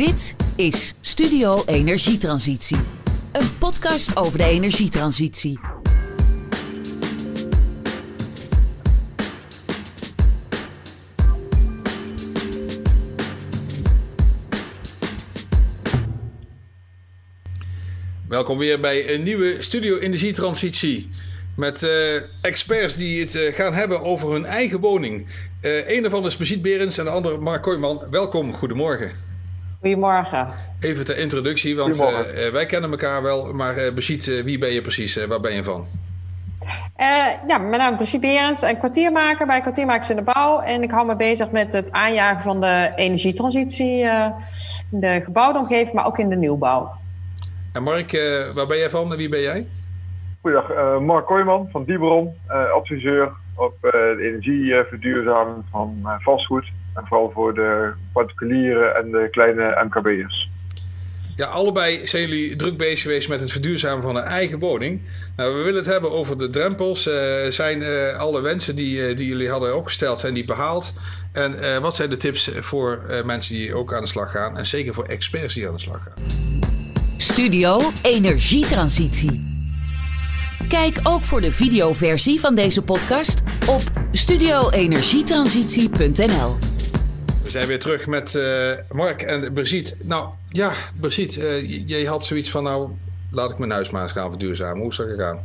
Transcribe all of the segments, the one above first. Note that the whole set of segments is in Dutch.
Dit is Studio Energietransitie. Een podcast over de energietransitie. Welkom weer bij een nieuwe Studio Energietransitie. Met eh, experts die het eh, gaan hebben over hun eigen woning. Uh, een daarvan is Brigitte Berends en de andere Mark Kooijman. Welkom, goedemorgen. Goedemorgen. Even ter introductie, want wij kennen elkaar wel. Maar Brigitte, wie ben je precies? waar ben je van? ja, mijn naam is Brigitte Berends, een kwartiermaker bij Kwartiermakers in de Bouw. En ik hou me bezig met het aanjagen van de energietransitie in de gebouwde omgeving, maar ook in de nieuwbouw. En Mark, waar ben jij van en wie ben jij? Goedendag, uh, Mark Kooijman van Dieberon, uh, adviseur op uh, de energieverduurzaming van vastgoed. En vooral voor de particulieren en de kleine MKB'ers. Ja, allebei zijn jullie druk bezig geweest met het verduurzamen van een eigen woning. Nou, we willen het hebben over de drempels. zijn alle wensen die, die jullie hadden opgesteld, zijn die behaald? En wat zijn de tips voor mensen die ook aan de slag gaan? En zeker voor experts die aan de slag gaan? Studio Energietransitie. Kijk ook voor de videoversie van deze podcast op studioenergietransitie.nl. We zijn weer terug met uh, Mark en Brigitte. Nou ja, Brigitte, uh, jij had zoiets van nou, laat ik mijn huis maar eens gaan verduurzamen. Hoe is dat gegaan?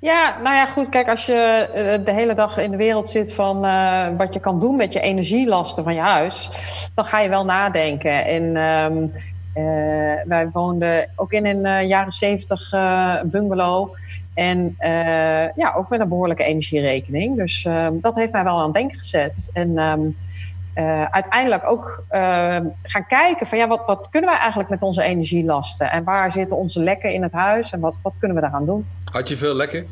Ja, nou ja, goed. Kijk, als je uh, de hele dag in de wereld zit van uh, wat je kan doen met je energielasten van je huis, dan ga je wel nadenken. En um, uh, wij woonden ook in een uh, jaren zeventig uh, bungalow. En ja, ook met een behoorlijke energierekening. Dus ehm, dat heeft mij wel aan het denken gezet. En um, uiteindelijk ook ehm, gaan kijken van ja, wat, wat kunnen wij eigenlijk met onze energielasten? En waar zitten onze lekken in het huis? En wat, wat kunnen we daaraan doen? Had je veel lekken?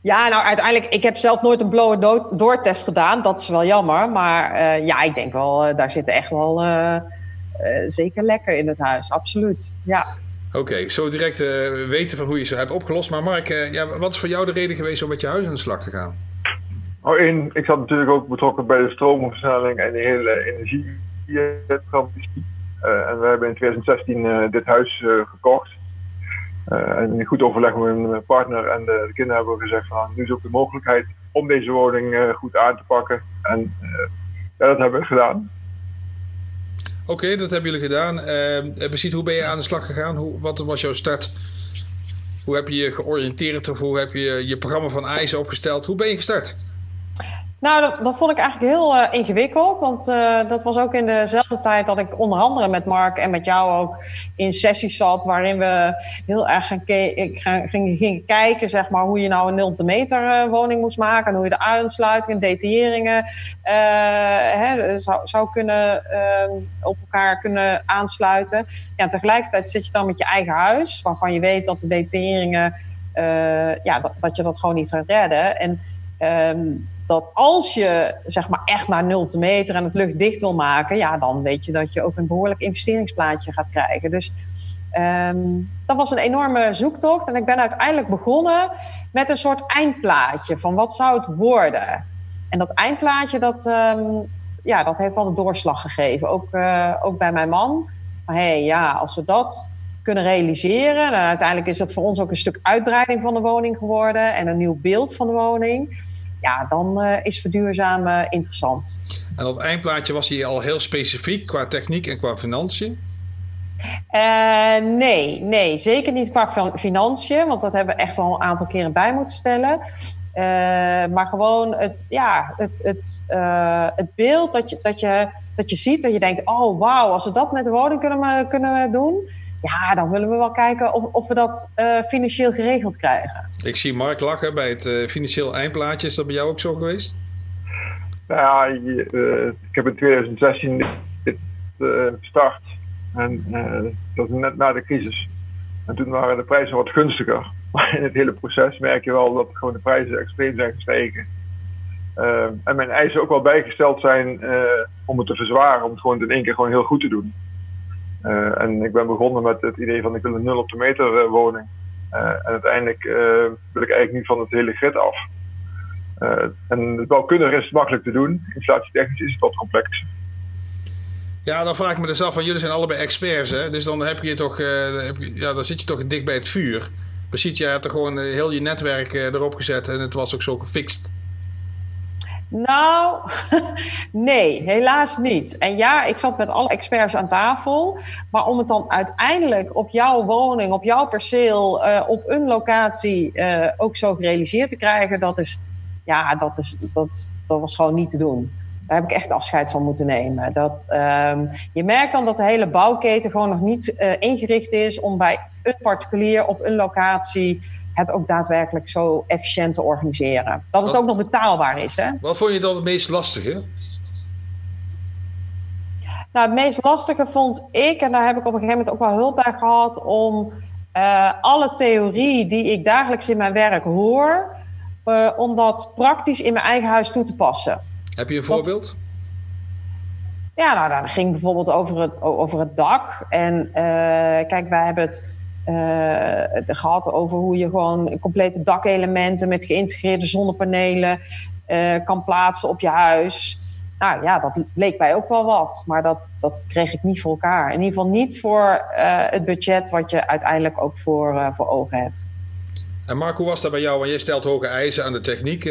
Ja, nou uiteindelijk, ik heb zelf nooit een blower-door-test gedaan. Dat is wel jammer. Maar ja, ik denk wel, daar zitten echt wel zeker lekker in het huis, absoluut. Ja. Oké, okay, zo direct uh, weten van hoe je ze hebt opgelost. Maar Mark, uh, ja, wat is voor jou de reden geweest om met je huis aan de slag te gaan? Oh, in, ik zat natuurlijk ook betrokken bij de stroomversnelling en de hele energietransitie. en we hebben in 2016 dit huis gekocht. en in goed overleg met mijn partner en de, de kinderen hebben we gezegd van nu is ook de mogelijkheid om deze woning goed aan te pakken. En ja, dat hebben we gedaan. Oké, dat hebben jullie gedaan. Uh, hoe ben je aan de slag gegaan? Hoe, wat was jouw start? Hoe heb je je georiënteerd of hoe heb je je programma van IJs opgesteld? Hoe ben je gestart? Nou, dat, dat, vond ik eigenlijk heel uh, ingewikkeld. Want uh, dat was ook in dezelfde tijd dat ik onder andere met Mark en met jou ook in sessies zat. Waarin we heel erg gaan gingen ging, kijken, zeg maar, hoe je nou een 0 meter woning moest maken. En hoe je de aansluitingen, detailleringen hè, zou, zou kunnen op elkaar kunnen aansluiten. Ja, tegelijkertijd zit je dan met je eigen huis, waarvan je weet dat de detailleringen, ja, dat, dat, je dat gewoon niet gaat redden. En um, dat als je zeg maar echt naar nul te meter en het luchtdicht wil maken, ja, dan weet je dat je ook een behoorlijk investeringsplaatje gaat krijgen. Dus um, dat was een enorme zoektocht. En ik ben uiteindelijk begonnen met een soort eindplaatje van wat zou het worden. En dat eindplaatje, dat, um, ja, dat heeft wel de doorslag gegeven. Ook, uh, ook bij mijn man. Maar hé, hey, ja, als we dat kunnen realiseren. En uiteindelijk is dat voor ons ook een stuk uitbreiding van de woning geworden en een nieuw beeld van de woning ja, dan uh, is verduurzamen interessant. En dat eindplaatje was hier al heel specifiek qua techniek en qua financiën? Uh, nee, nee, zeker niet qua financiën, want dat hebben we echt al een aantal keren bij moeten stellen. Uh, maar gewoon het, ja, het, het, het beeld dat je, dat, je, dat je ziet, dat je denkt: oh wauw, als we dat met de woning kunnen, kunnen doen, ja, dan willen we wel kijken of, of we dat uh, financieel geregeld krijgen. Ik zie Mark lachen bij het uh, financieel eindplaatje. Is dat bij jou ook zo geweest? Nou ja, uh, ik heb in 2016 dit gestart. En dat is net na de crisis. En toen waren de prijzen wat gunstiger. Maar in het hele proces merk je wel dat gewoon de prijzen extreem zijn gestegen. en mijn eisen ook wel bijgesteld zijn om het te verzwaren, om het gewoon in één keer gewoon heel goed te doen. Uh, en ik ben begonnen met het idee van ik wil een nul op de meter woning. Uh, en uiteindelijk wil ik eigenlijk nu van het hele grid af. en het bouwkundig is makkelijk te doen. Installatietechnisch is het wat complex. Ja, dan vraag ik me dus af, van jullie zijn allebei experts, hè? Dus dan heb je toch, heb je, ja, dan zit je toch dik bij het vuur. Precies, jij hebt er gewoon heel je netwerk erop gezet en het was ook zo gefixt. Nou, nee, helaas niet. En ja, ik zat met alle experts aan tafel. Maar om het dan uiteindelijk op jouw woning, op jouw perceel, uh, op een locatie uh, ook zo gerealiseerd te krijgen, dat is, ja, dat, is, dat, dat was gewoon niet te doen. Daar heb ik echt afscheid van moeten nemen. Dat, um, je merkt dan dat de hele bouwketen gewoon nog niet uh, ingericht is om bij een particulier op een locatie het ook daadwerkelijk zo efficiënt te organiseren. Dat het ook nog betaalbaar is. Hè? Wat vond je dan het meest lastige? Nou, het meest lastige vond ik, en daar heb ik op een gegeven moment ook wel hulp bij gehad, om uh, alle theorie die ik dagelijks in mijn werk hoor, uh, om dat praktisch in mijn eigen huis toe te passen. Heb je een voorbeeld? Ja, nou, dat ging bijvoorbeeld over het, over het dak. En uh, kijk, wij hebben het uh, gehad over hoe je gewoon complete dakelementen met geïntegreerde zonnepanelen uh, kan plaatsen op je huis. Nou ja, dat leek mij ook wel wat, maar dat, dat kreeg ik niet voor elkaar. In ieder geval niet voor uh, het budget wat je uiteindelijk ook voor, voor ogen hebt. En Mark, hoe was dat bij jou? Want jij stelt hoge eisen aan de techniek.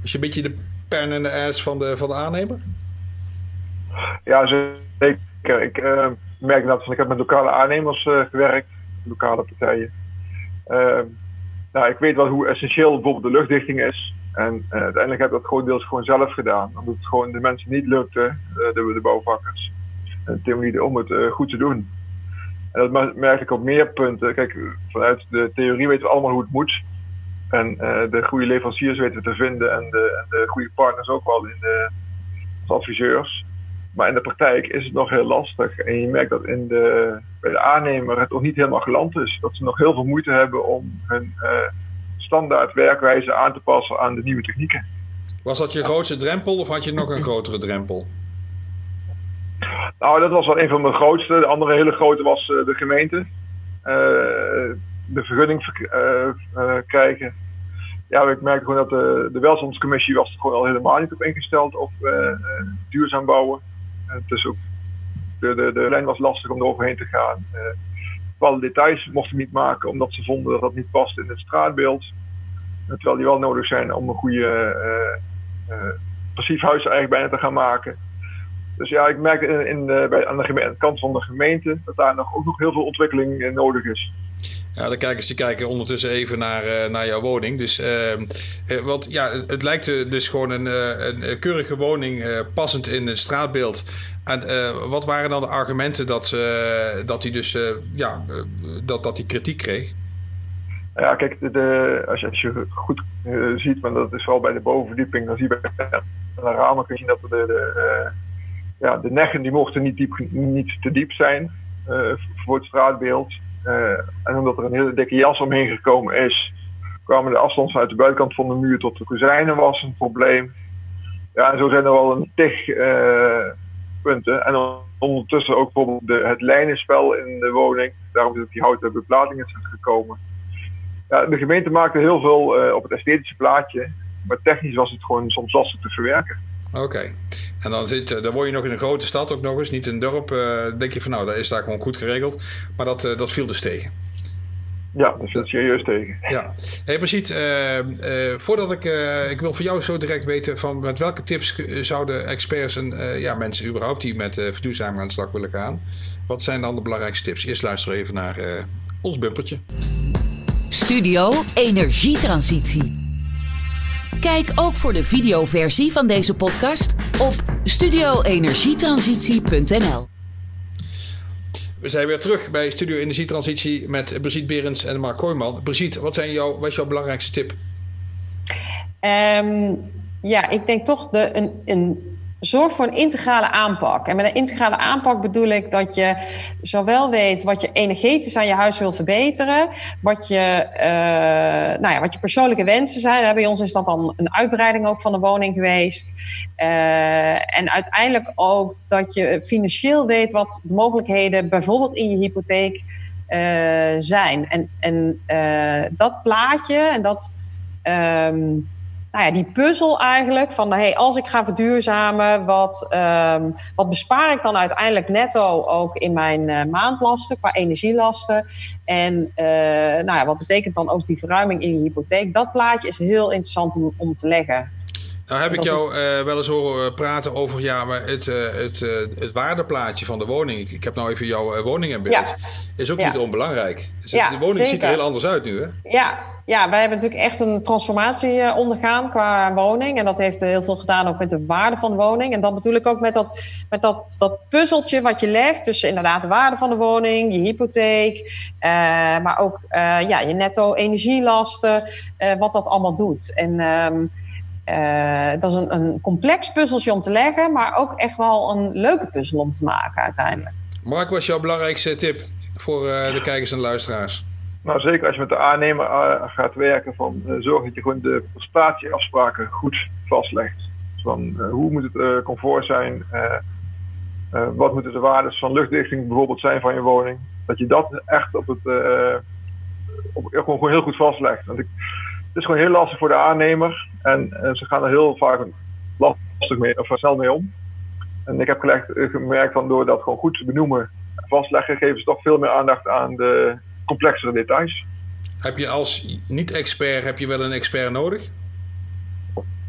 was je een beetje de pen en de ijs van de, van de aannemer? Ja, zeker. Ik merk dat, ik heb met lokale aannemers gewerkt lokale partijen. Uh, nou, ik weet wel hoe essentieel bijvoorbeeld de luchtdichting is. En uh, uiteindelijk heb ik dat grotendeels gewoon zelf gedaan. Omdat het gewoon de mensen niet lukte, uh, de, de bouwvakkers. En de om het uh, goed te doen. En dat merk ik op meer punten. Kijk, vanuit de theorie weten we allemaal hoe het moet. En de goede leveranciers weten we te vinden. En de, de goede partners ook wel in de, als adviseurs. Maar in de praktijk is het nog heel lastig. En je merkt dat in de, bij de aannemer het nog niet helemaal geland is. Dat ze nog heel veel moeite hebben om hun uh, standaard werkwijze aan te passen aan de nieuwe technieken. Was dat je grootste drempel of had je nog een grotere drempel? Nou, dat was wel een van mijn grootste. De andere hele grote was uh, de gemeente. Uh, de vergunning krijgen. Ja, ik merkte gewoon dat de, de welstandscommissie was er gewoon al helemaal niet op ingesteld op duurzaam bouwen. Dus ook de, de, de lijn was lastig om er overheen te gaan. Bepaalde details mochten niet maken omdat ze vonden dat dat niet past in het straatbeeld. Terwijl die wel nodig zijn om een goede passief huis eigenlijk bijna te gaan maken. Dus ja, ik merk in, in de, bij, aan de, gemeente, kant van de gemeente dat daar nog, ook nog heel veel ontwikkeling nodig is. Ja, de kijkers die kijken ondertussen even naar, uh, naar jouw woning. Dus, uh, uh, want ja, het lijkt dus gewoon een, een keurige woning passend in het straatbeeld. En wat waren dan de argumenten dat, dat hij dus ja, dat, dat hij kritiek kreeg? Ja, kijk, de, de, als, je, als je goed ziet, maar dat is vooral bij de bovenverdieping, dan zie je bij de ramen kun je zien dat de, de, ja, de neggen die mochten niet, diep, niet te diep zijn voor het straatbeeld. Uh, en omdat er een hele dikke jas omheen gekomen is, kwamen de afstand uit de buitenkant van de muur tot de kozijnen was een probleem. Ja, en zo zijn er wel een tig uh, punten. En ondertussen ook bijvoorbeeld de, het lijnenspel in de woning. Daarom is ook die houten beplatingen gekomen. Ja, de gemeente maakte heel veel op het esthetische plaatje. Maar technisch was het gewoon soms lastig te verwerken. Oké. En dan, zit, eh, dan word je nog in een grote stad ook nog eens, niet een dorp. Uh, denk je van nou, dat is daar gewoon goed geregeld. Maar dat, uh, dat viel dus tegen. Ja, dat viel serieus tegen. Ja. Hey, precies. Uh, voordat ik... ik wil van jou zo direct weten van met welke tips zouden experts en ja, mensen überhaupt die met verduurzaming aan de slag willen gaan. Wat zijn dan de belangrijkste tips? Eerst luisteren we even naar ons bumpertje. Studio Energietransitie. Kijk ook voor de videoversie van deze podcast op studioenergietransitie.nl. We zijn weer terug bij Studio Energietransitie met Brigitte Berends en Mark Kooijman. Brigitte, wat, zijn jouw, wat is jouw belangrijkste tip? Um, ja, ik denk toch de, een, een zorg voor een integrale aanpak. En met een integrale aanpak bedoel ik dat je zowel weet wat je energetisch aan je huis wil verbeteren, wat je, uh, nou ja, wat je persoonlijke wensen zijn. Bij ons is dat dan een uitbreiding ook van de woning geweest. Uh, en uiteindelijk ook dat je financieel weet wat de mogelijkheden bijvoorbeeld in je hypotheek uh, zijn. En, en dat plaatje en dat. Um, nou ja, die puzzel eigenlijk van hey, als ik ga verduurzamen, wat, ehm, wat bespaar ik dan uiteindelijk netto ook in mijn uh, maandlasten qua energielasten? En uh, nou ja, wat betekent dan ook die verruiming in je hypotheek? Dat plaatje is heel interessant om te leggen. Nou heb ik jou uh, wel eens horen praten over ja, maar het, uh, het, uh, het waardeplaatje van de woning. Ik heb nou even jouw woning in beeld. Ja. Is ook ja. niet onbelangrijk. Dus ja, de woning zeker. ziet er heel anders uit nu, hè? Ja, ja, wij hebben natuurlijk echt een transformatie ondergaan qua woning. En dat heeft heel veel gedaan ook met de waarde van de woning. En dat bedoel ik ook met dat, met dat, dat puzzeltje wat je legt tussen inderdaad de waarde van de woning, je hypotheek, maar ook ja, je netto energielasten, wat dat allemaal doet. En um, uh, dat is een, een, complex puzzeltje om te leggen, maar ook echt wel een leuke puzzel om te maken uiteindelijk. Mark, wat is jouw belangrijkste tip voor uh, de kijkers en luisteraars? Nou, zeker als je met de aannemer uh, gaat werken, van zorg dat je gewoon de prestatieafspraken goed vastlegt. Dus van hoe moet het comfort zijn, wat moeten de waarden van luchtdichting bijvoorbeeld zijn van je woning. Dat je dat echt op het, op, gewoon, gewoon heel goed vastlegt. Want ik, het is gewoon heel lastig voor de aannemer. En, en ze gaan er heel vaak lastig mee, of snel mee om. En ik heb gelegd, eh, gemerkt van door dat gewoon goed te benoemen en vastleggen, geven ze toch veel meer aandacht aan de complexere details. Heb je als niet-expert heb je wel een expert nodig?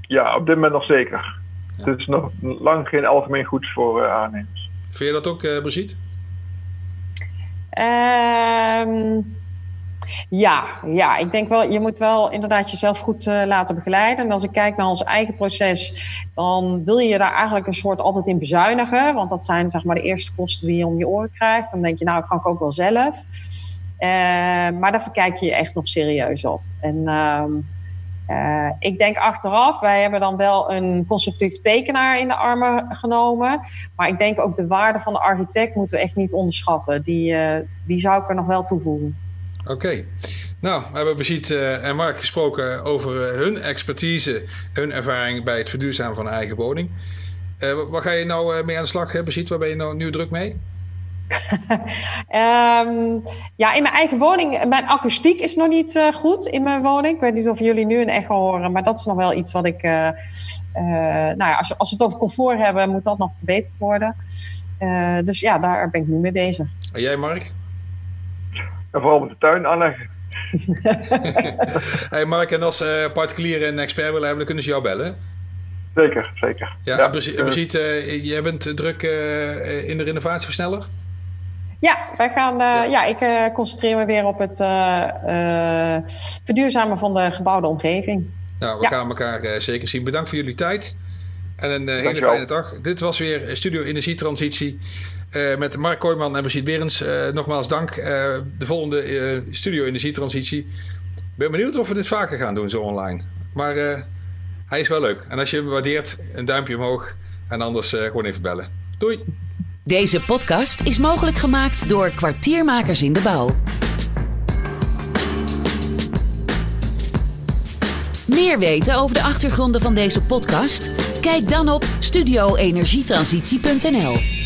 Ja, op dit moment nog zeker. Ja. Het is nog lang geen algemeen goed voor uh, aannemers. Vind je dat ook, uh, Brigitte? Um, ja, ja, ik denk wel, je moet wel inderdaad jezelf goed uh, laten begeleiden. En als ik kijk naar ons eigen proces, dan wil je daar eigenlijk een soort altijd in bezuinigen. Want dat zijn zeg maar de eerste kosten die je om je oren krijgt. Dan denk je, nou, dat kan ik ook wel zelf. Uh, maar daar verkijk je je echt nog serieus op. En uh, ik denk achteraf, wij hebben dan wel een constructief tekenaar in de armen genomen. Maar ik denk ook de waarde van de architect moeten we echt niet onderschatten. Die, die zou ik er nog wel toevoegen. Oké. Nou, we hebben Brigitte uh, en Mark gesproken over uh, hun expertise, hun ervaring bij het verduurzamen van een eigen woning. Uh, waar ga je nou mee aan de slag, Brigitte? Waar ben je nou nu druk mee? um, ja, in mijn eigen woning. Mijn akoestiek is nog niet goed in mijn woning. Ik weet niet of jullie nu een echo horen, maar dat is nog wel iets wat ik. nou ja, als, als we het over comfort hebben, moet dat nog verbeterd worden. dus ja, daar ben ik nu mee bezig. En jij, Mark? En vooral met de tuin aanleggen. hey Mark, en als uh, particulier een expert willen hebben, dan kunnen ze jou bellen. Zeker, zeker. Ja, ja Brigitte, uh, jij bent druk uh, in de renovatieversneller? Ja, wij gaan, ja. ja. ik concentreer me weer op het verduurzamen van de gebouwde omgeving. Nou, we gaan elkaar zeker zien. Bedankt voor jullie tijd. En een hele fijne dag. Dit was weer Studio Energietransitie. Uh, met Mark Kooijman en Brigitte Berends. Uh, nogmaals dank. Uh, de volgende Studio Energietransitie. Ik ben benieuwd of we dit vaker gaan doen zo online. Maar hij is wel leuk. En als je hem waardeert, een duimpje omhoog. En anders gewoon even bellen. Doei. Deze podcast is mogelijk gemaakt door kwartiermakers in de bouw. Meer weten over de achtergronden van deze podcast? Kijk dan op studioenergietransitie.nl.